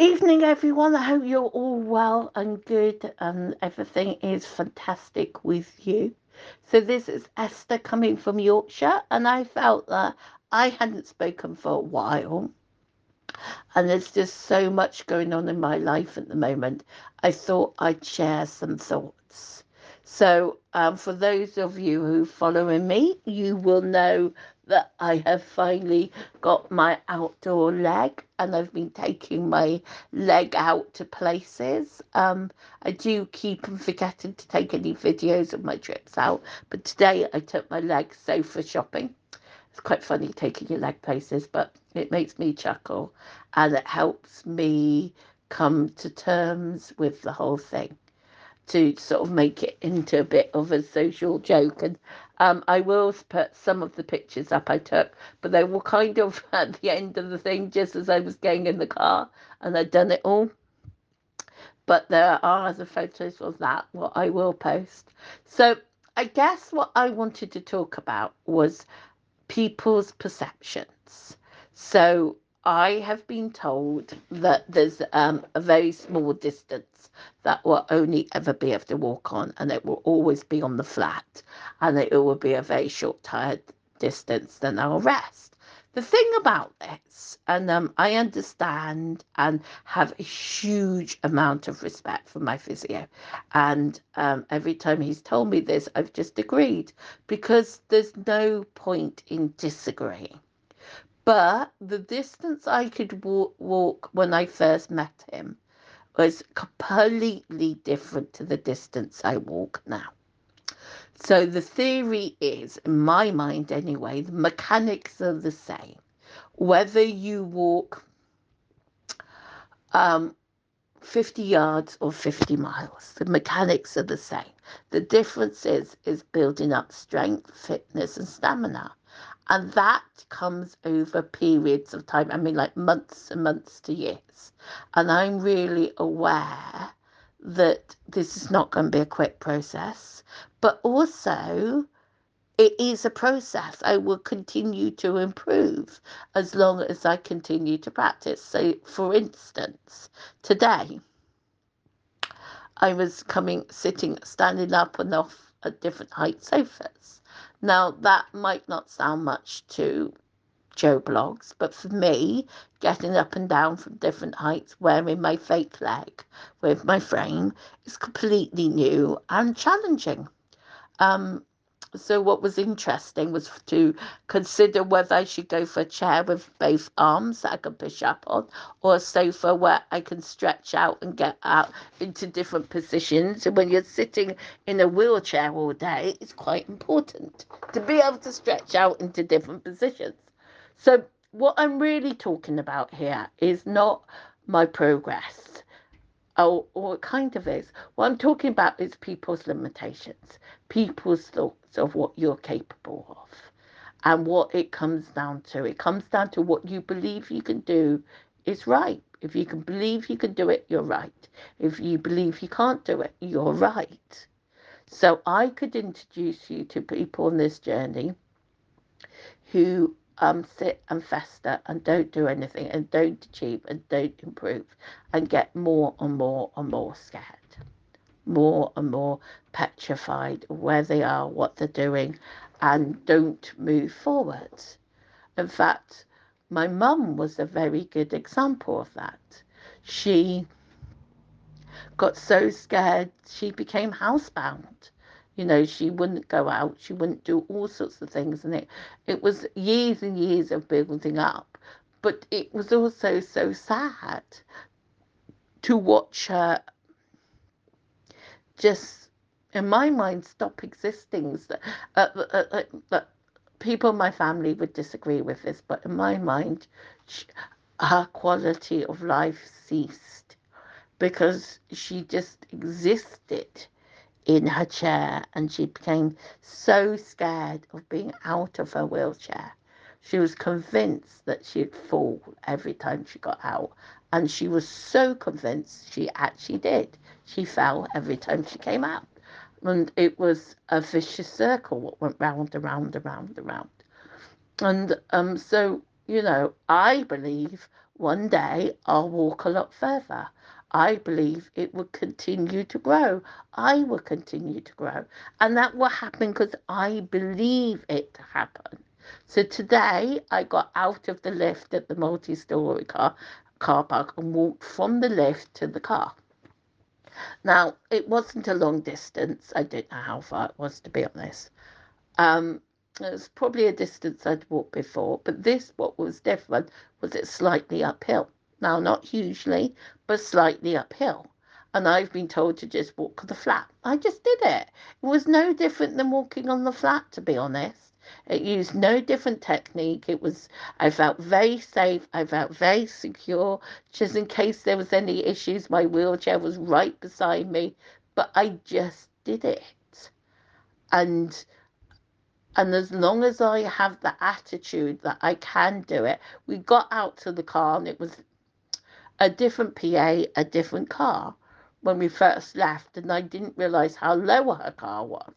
Evening, everyone. I hope you're all well and good and everything is fantastic with you. So, this is Esther coming from Yorkshire, and I felt that I hadn't spoken for a while. And there's just so much going on in my life at the moment. I thought I'd share some thoughts. So, um, for those of you who follow me, you will know that I have finally got my outdoor leg and I've been taking my leg out to places. Um, I do keep forgetting to take any videos of my trips out, but today I took my leg sofa shopping. It's quite funny taking your leg places, but it makes me chuckle and it helps me come to terms with the whole thing to sort of make it into a bit of a social joke. And um, I will put some of the pictures up I took, but they were kind of at the end of the thing just as I was getting in the car and I'd done it all. But there are other photos of that what I will post. So I guess what I wanted to talk about was people's perceptions. So I have been told that there's um, a very small distance that will only ever be able to walk on, and it will always be on the flat, and it will be a very short, tired distance, then I'll rest. The thing about this, and um, I understand and have a huge amount of respect for my physio, and um, every time he's told me this, I've just agreed because there's no point in disagreeing but the distance I could walk, walk when I first met him was completely different to the distance I walk now. So the theory is, in my mind anyway, the mechanics are the same. Whether you walk um, 50 yards or 50 miles, the mechanics are the same. The difference is is building up strength, fitness, and stamina. And that comes over periods of time. I mean, like months and months to years. And I'm really aware that this is not going to be a quick process, but also it is a process. I will continue to improve as long as I continue to practice. So, for instance, today I was coming, sitting, standing up and off at different height sofas. Now, that might not sound much to Joe Bloggs, but for me, getting up and down from different heights, wearing my fake leg with my frame, is completely new and challenging. Um, so what was interesting was to consider whether I should go for a chair with both arms that I can push up on, or a sofa where I can stretch out and get out into different positions. And when you're sitting in a wheelchair all day, it's quite important to be able to stretch out into different positions. So what I'm really talking about here is not my progress. Oh, or it kind of is. What I'm talking about is people's limitations, people's thoughts of what you're capable of and what it comes down to. It comes down to what you believe you can do is right. If you can believe you can do it, you're right. If you believe you can't do it, you're right. So I could introduce you to people on this journey who um, sit and fester and don't do anything and don't achieve and don't improve and get more and more and more scared more and more petrified where they are, what they're doing, and don't move forward. In fact, my mum was a very good example of that. She got so scared she became housebound. You know, she wouldn't go out, she wouldn't do all sorts of things, and it it was years and years of building up. But it was also so sad to watch her just in my mind stop existing uh, uh, uh, uh, people in my family would disagree with this but in my mind her quality of life ceased because she just existed in her chair and she became so scared of being out of her wheelchair she was convinced that she'd fall every time she got out and she was so convinced she actually did she fell every time she came out. And it was a vicious circle what went round and round and round and round. And um, so, you know, I believe one day I'll walk a lot further. I believe it will continue to grow. I will continue to grow. And that will happen because I believe it to happen. So today I got out of the lift at the multi story car, car park and walked from the lift to the car. Now, it wasn't a long distance. I don't know how far it was, to be honest. Um, it was probably a distance I'd walked before, but this, what was different, was it slightly uphill. Now, not hugely, but slightly uphill. And I've been told to just walk the flat. I just did it. It was no different than walking on the flat, to be honest. It used no different technique. It was, I felt very safe. I felt very secure. Just in case there was any issues, my wheelchair was right beside me. But I just did it. And and as long as I have the attitude that I can do it, we got out to the car and it was a different PA, a different car when we first left, and I didn't realize how low her car was.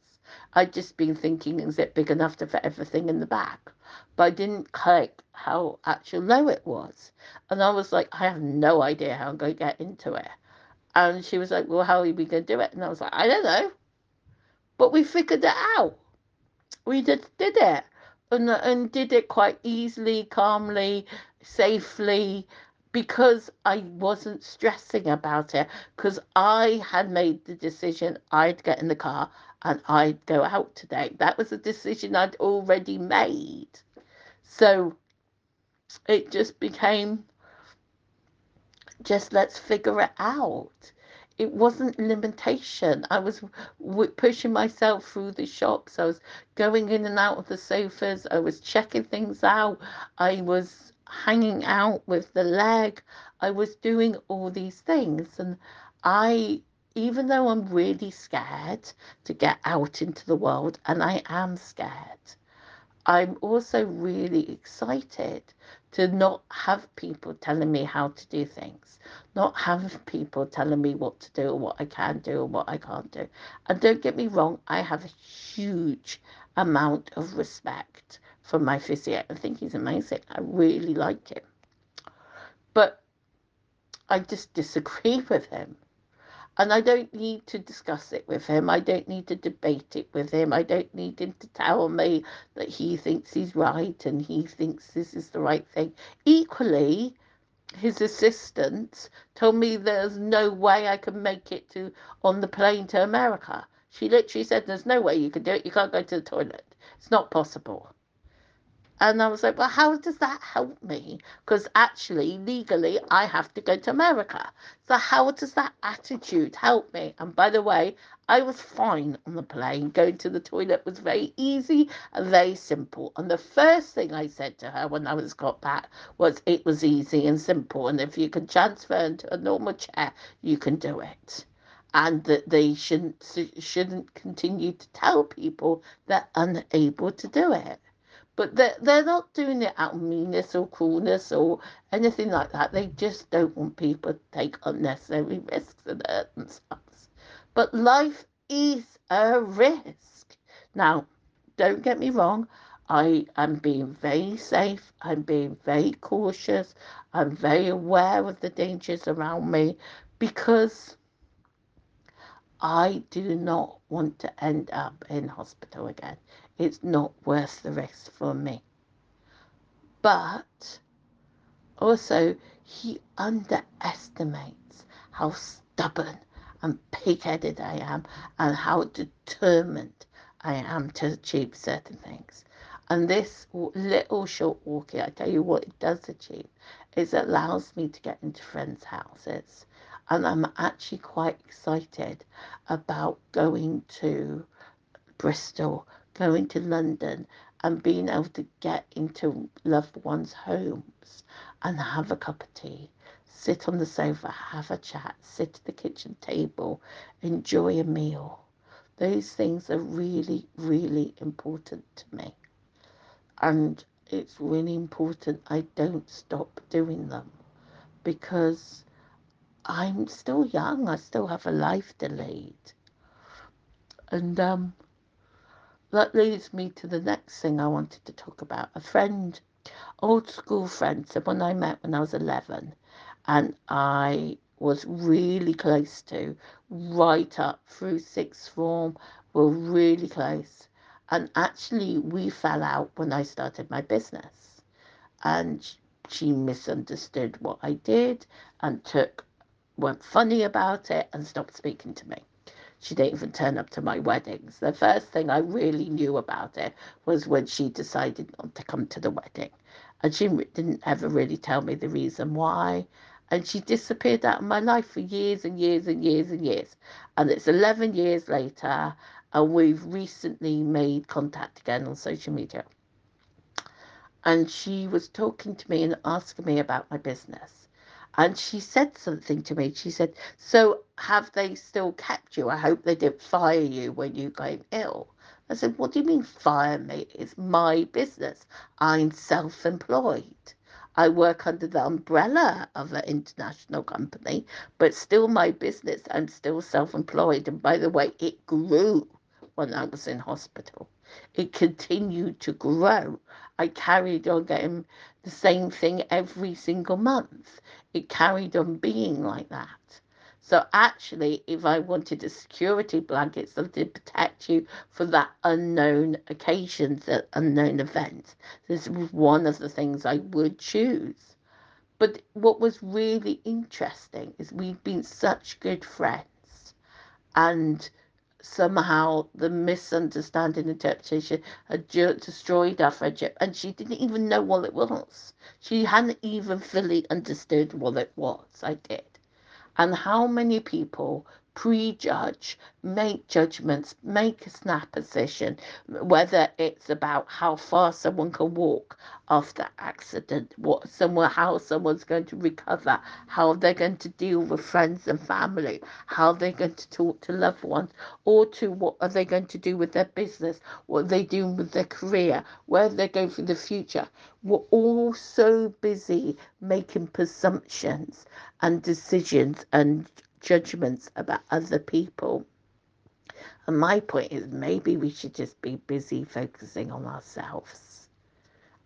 I'd just been thinking, is it big enough to fit everything in the back? But I didn't click how actually low it was. And I was like, I have no idea how I'm going to get into it. And she was like, Well, how are we going to do it? And I was like, I don't know. But we figured it out we just did it and, and did it quite easily, calmly, safely, because I wasn't stressing about it, because I had made the decision I'd get in the car and I'd go out today. That was a decision I'd already made. So it just became just let's figure it out it wasn't limitation. I was w- pushing myself through the shops. I was going in and out of the sofas. I was checking things out. I was hanging out with the leg. I was doing all these things. And I, even though I'm really scared to get out into the world, and I am scared, I'm also really excited to not have people telling me how to do things, not have people telling me what to do or what I can do or what I can't do. And don't get me wrong, I have a huge amount of respect for my physio. I think he's amazing. I really like him. But I just disagree with him. And I don't need to discuss it with him. I don't need to debate it with him. I don't need him to tell me that he thinks he's right and he thinks this is the right thing. Equally, his assistant told me there's no way I can make it to on the plane to America. She literally said, There's no way you can do it. You can't go to the toilet. It's not possible. And I was like, well, how does that help me? Because actually, legally, I have to go to America. So, how does that attitude help me? And by the way, I was fine on the plane. Going to the toilet was very easy and very simple. And the first thing I said to her when I was got back was it was easy and simple. And if you can transfer into a normal chair, you can do it and that they shouldn't shouldn't continue to tell people they're unable to do it. But they're, they're not doing it out of meanness or coolness or anything like that. They just don't want people to take unnecessary risks and hurt themselves. But life is a risk. Now, don't get me wrong. I am being very safe. I'm being very cautious. I'm very aware of the dangers around me because I do not want to end up in hospital again it's not worth the risk for me. But also, he underestimates how stubborn and pig headed I am and how determined I am to achieve certain things. And this little short walking, I tell you what it does achieve, is it allows me to get into friends' houses. And I'm actually quite excited about going to Bristol going to London and being able to get into loved ones' homes and have a cup of tea, sit on the sofa, have a chat, sit at the kitchen table, enjoy a meal. Those things are really, really important to me. And it's really important I don't stop doing them because I'm still young. I still have a life to lead. And um, that leads me to the next thing I wanted to talk about. A friend old school friend, someone I met when I was 11, and I was really close to right up through sixth form, we were really close. And actually, we fell out when I started my business. And she misunderstood what I did and took, went funny about it and stopped speaking to me. She didn't even turn up to my weddings. The first thing I really knew about it was when she decided not to come to the wedding. And she didn't ever really tell me the reason why. And she disappeared out of my life for years and years and years and years. And it's 11 years later, and we've recently made contact again on social media. And she was talking to me and asking me about my business. And she said something to me. She said, So have they still kept you? I hope they didn't fire you when you came ill. I said, What do you mean fire me? It's my business. I'm self employed. I work under the umbrella of an international company, but still my business. I'm still self employed. And by the way, it grew when I was in hospital. It continued to grow. I carried on getting the same thing every single month. It carried on being like that. So actually, if I wanted a security blanket, something to protect you for that unknown occasions, that unknown events, this was one of the things I would choose. But what was really interesting is we've been such good friends, and somehow the misunderstanding interpretation had destroyed our friendship and she didn't even know what it was. She hadn't even fully understood what it was. I did. And how many people prejudge, make judgments, make a snap decision, whether it's about how far someone can walk after accident, what someone how someone's going to recover, how they're going to deal with friends and family, how they're going to talk to loved ones, or to what are they going to do with their business, what they doing with their career, where they're going for the future. We're all so busy making presumptions and decisions and judgments about other people. And my point is maybe we should just be busy focusing on ourselves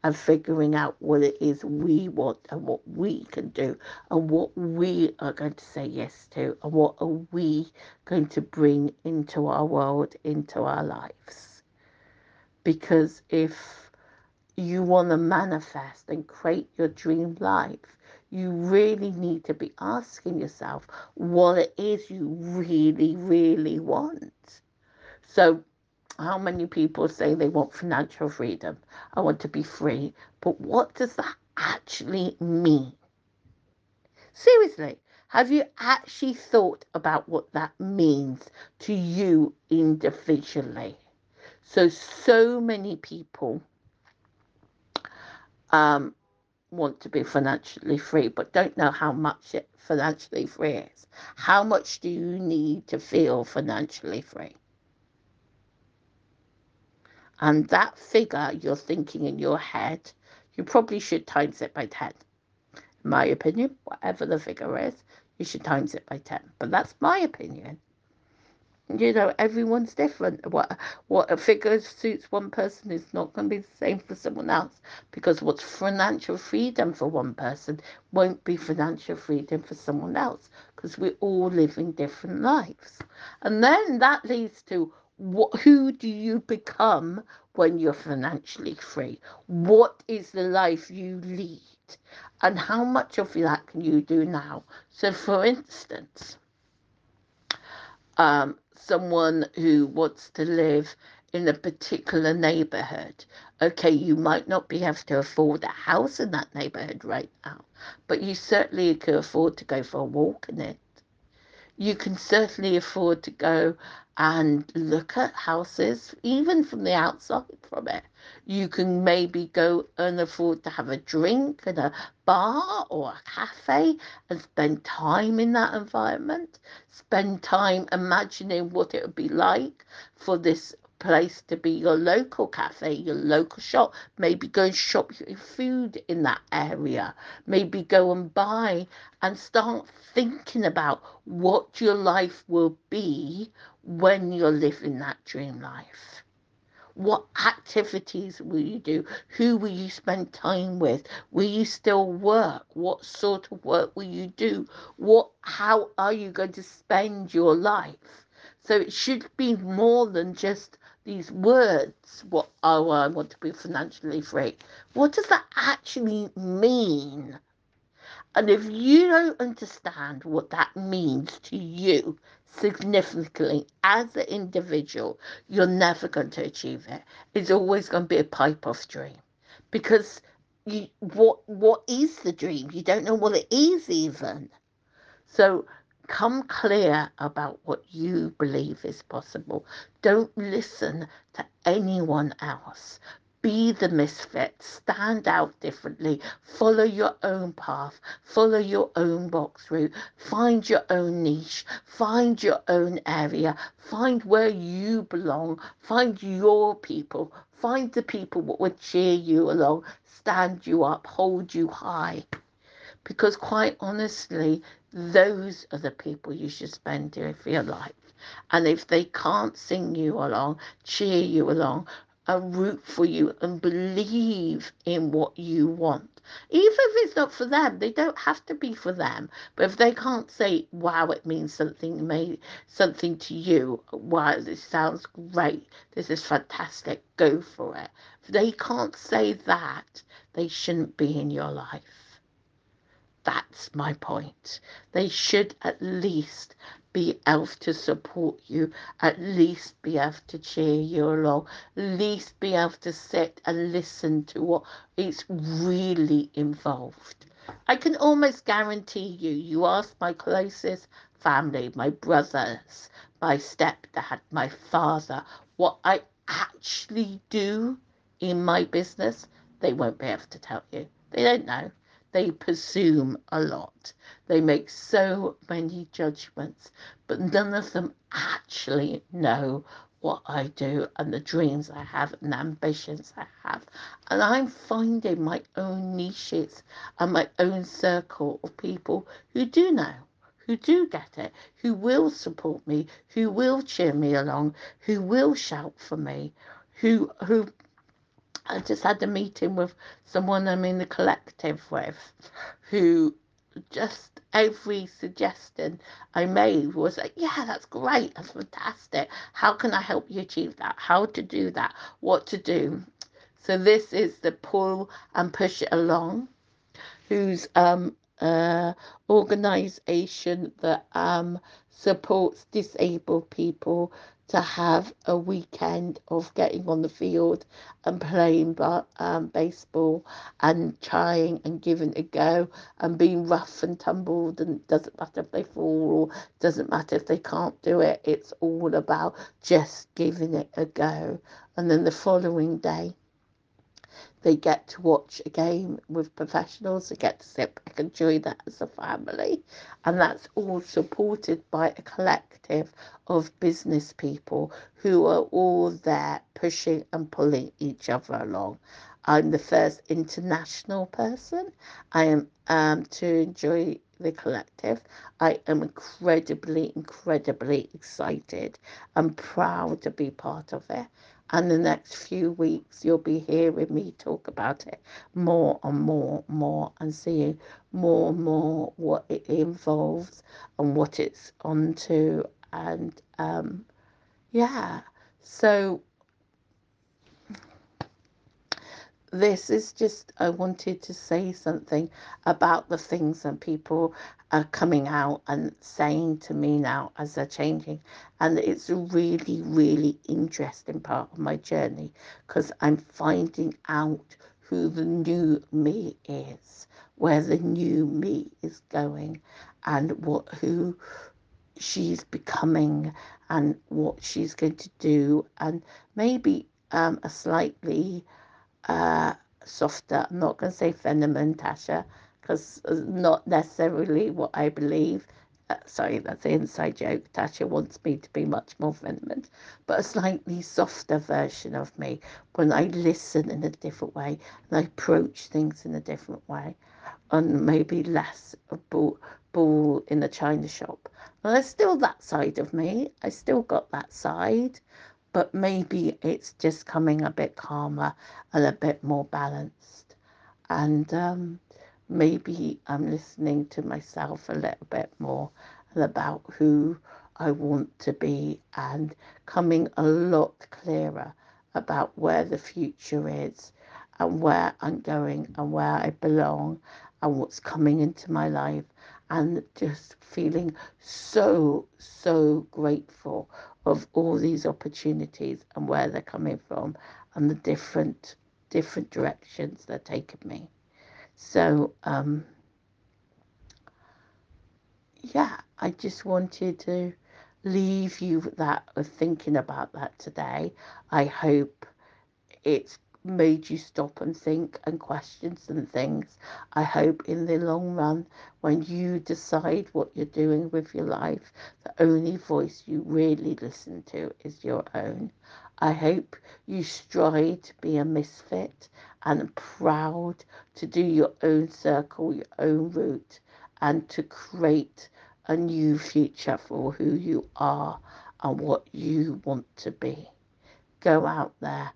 and figuring out what it is we want and what we can do and what we are going to say yes to and what are we going to bring into our world, into our lives. Because if you want to manifest and create your dream life, you really need to be asking yourself what it is you really, really want. So, how many people say they want financial freedom? I want to be free. But what does that actually mean? Seriously, have you actually thought about what that means to you individually? So, so many people um, want to be financially free but don't know how much it financially free is. How much do you need to feel financially free? And that figure you're thinking in your head, you probably should times it by 10. In my opinion, whatever the figure is, you should times it by 10. But that's my opinion you know everyone's different. What what a figure suits one person is not going to be the same for someone else because what's financial freedom for one person won't be financial freedom for someone else because we're all living different lives. And then that leads to what who do you become when you're financially free? What is the life you lead? And how much of that can you do now? So for instance um, someone who wants to live in a particular neighborhood. Okay, you might not be able to afford a house in that neighborhood right now, but you certainly could afford to go for a walk in it. You can certainly afford to go and look at houses, even from the outside from it. You can maybe go and afford to have a drink in a bar or a cafe and spend time in that environment. Spend time imagining what it would be like for this place to be your local cafe, your local shop. Maybe go and shop your food in that area. Maybe go and buy and start thinking about what your life will be when you're living that dream life. What activities will you do? Who will you spend time with? Will you still work? What sort of work will you do? What how are you going to spend your life? So it should be more than just these words. What oh I want to be financially free. What does that actually mean? And if you don't understand what that means to you, significantly as an individual, you're never going to achieve it. It's always going to be a pipe off dream because you what what is the dream? You don't know what it is even. So come clear about what you believe is possible. Don't listen to anyone else. Be the misfit, stand out differently, follow your own path, follow your own box route, find your own niche, find your own area, find where you belong, find your people, find the people that would cheer you along, stand you up, hold you high. Because quite honestly, those are the people you should spend your life. And if they can't sing you along, cheer you along, and root for you and believe in what you want. Even if it's not for them, they don't have to be for them. But if they can't say, wow, it means something made something to you, wow, this sounds great, this is fantastic, go for it. If they can't say that, they shouldn't be in your life. That's my point. They should at least be able to support you, at least be able to cheer you along, at least be able to sit and listen to what is really involved. I can almost guarantee you, you ask my closest family, my brothers, my stepdad, my father, what I actually do in my business, they won't be able to tell you. They don't know. They presume a lot. They make so many judgments, but none of them actually know what I do and the dreams I have and the ambitions I have. And I'm finding my own niches and my own circle of people who do know, who do get it, who will support me, who will cheer me along, who will shout for me, who who I just had a meeting with someone I'm in the collective with who just every suggestion I made was like, yeah, that's great, that's fantastic. How can I help you achieve that? How to do that? What to do? So this is the pull and push it along, whose um uh, organization that um supports disabled people to have a weekend of getting on the field and playing um, baseball and trying and giving it a go and being rough and tumbled and doesn't matter if they fall or doesn't matter if they can't do it. It's all about just giving it a go. And then the following day they get to watch a game with professionals. They get to sit back and enjoy that as a family. And that's all supported by a collective of business people who are all there pushing and pulling each other along. I'm the first international person. I am um, to enjoy the collective. I am incredibly, incredibly excited and proud to be part of it and the next few weeks you'll be hearing me talk about it more and more more and seeing more and more what it involves and what it's onto and um, yeah. So this is just I wanted to say something about the things and people are coming out and saying to me now as they're changing and it's a really really interesting part of my journey because I'm finding out who the new me is where the new me is going and what who she's becoming and what she's going to do and maybe um, a slightly uh, softer. I'm not going to say feminine, Tasha, because not necessarily what I believe. Uh, sorry, that's an inside joke. Tasha wants me to be much more feminine, but a slightly softer version of me when I listen in a different way and I approach things in a different way, and maybe less a ball, ball in the china shop. Well, there's still that side of me. I still got that side, but maybe it's just coming a bit calmer and a bit more balanced. And um, maybe I'm listening to myself a little bit more about who I want to be and coming a lot clearer about where the future is and where I'm going and where I belong and what's coming into my life and just feeling so, so grateful of all these opportunities and where they're coming from and the different different directions they're taking me. So um yeah, I just wanted to leave you with that of thinking about that today. I hope it's made you stop and think and question some things. I hope in the long run, when you decide what you're doing with your life, the only voice you really listen to is your own. I hope you strive to be a misfit and proud to do your own circle, your own route, and to create a new future for who you are and what you want to be. Go out there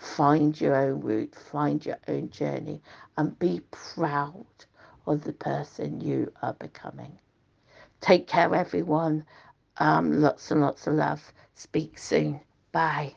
find your own route, find your own journey, and be proud of the person you are becoming. Take care, everyone. Um, lots and lots of love. Speak soon. Bye.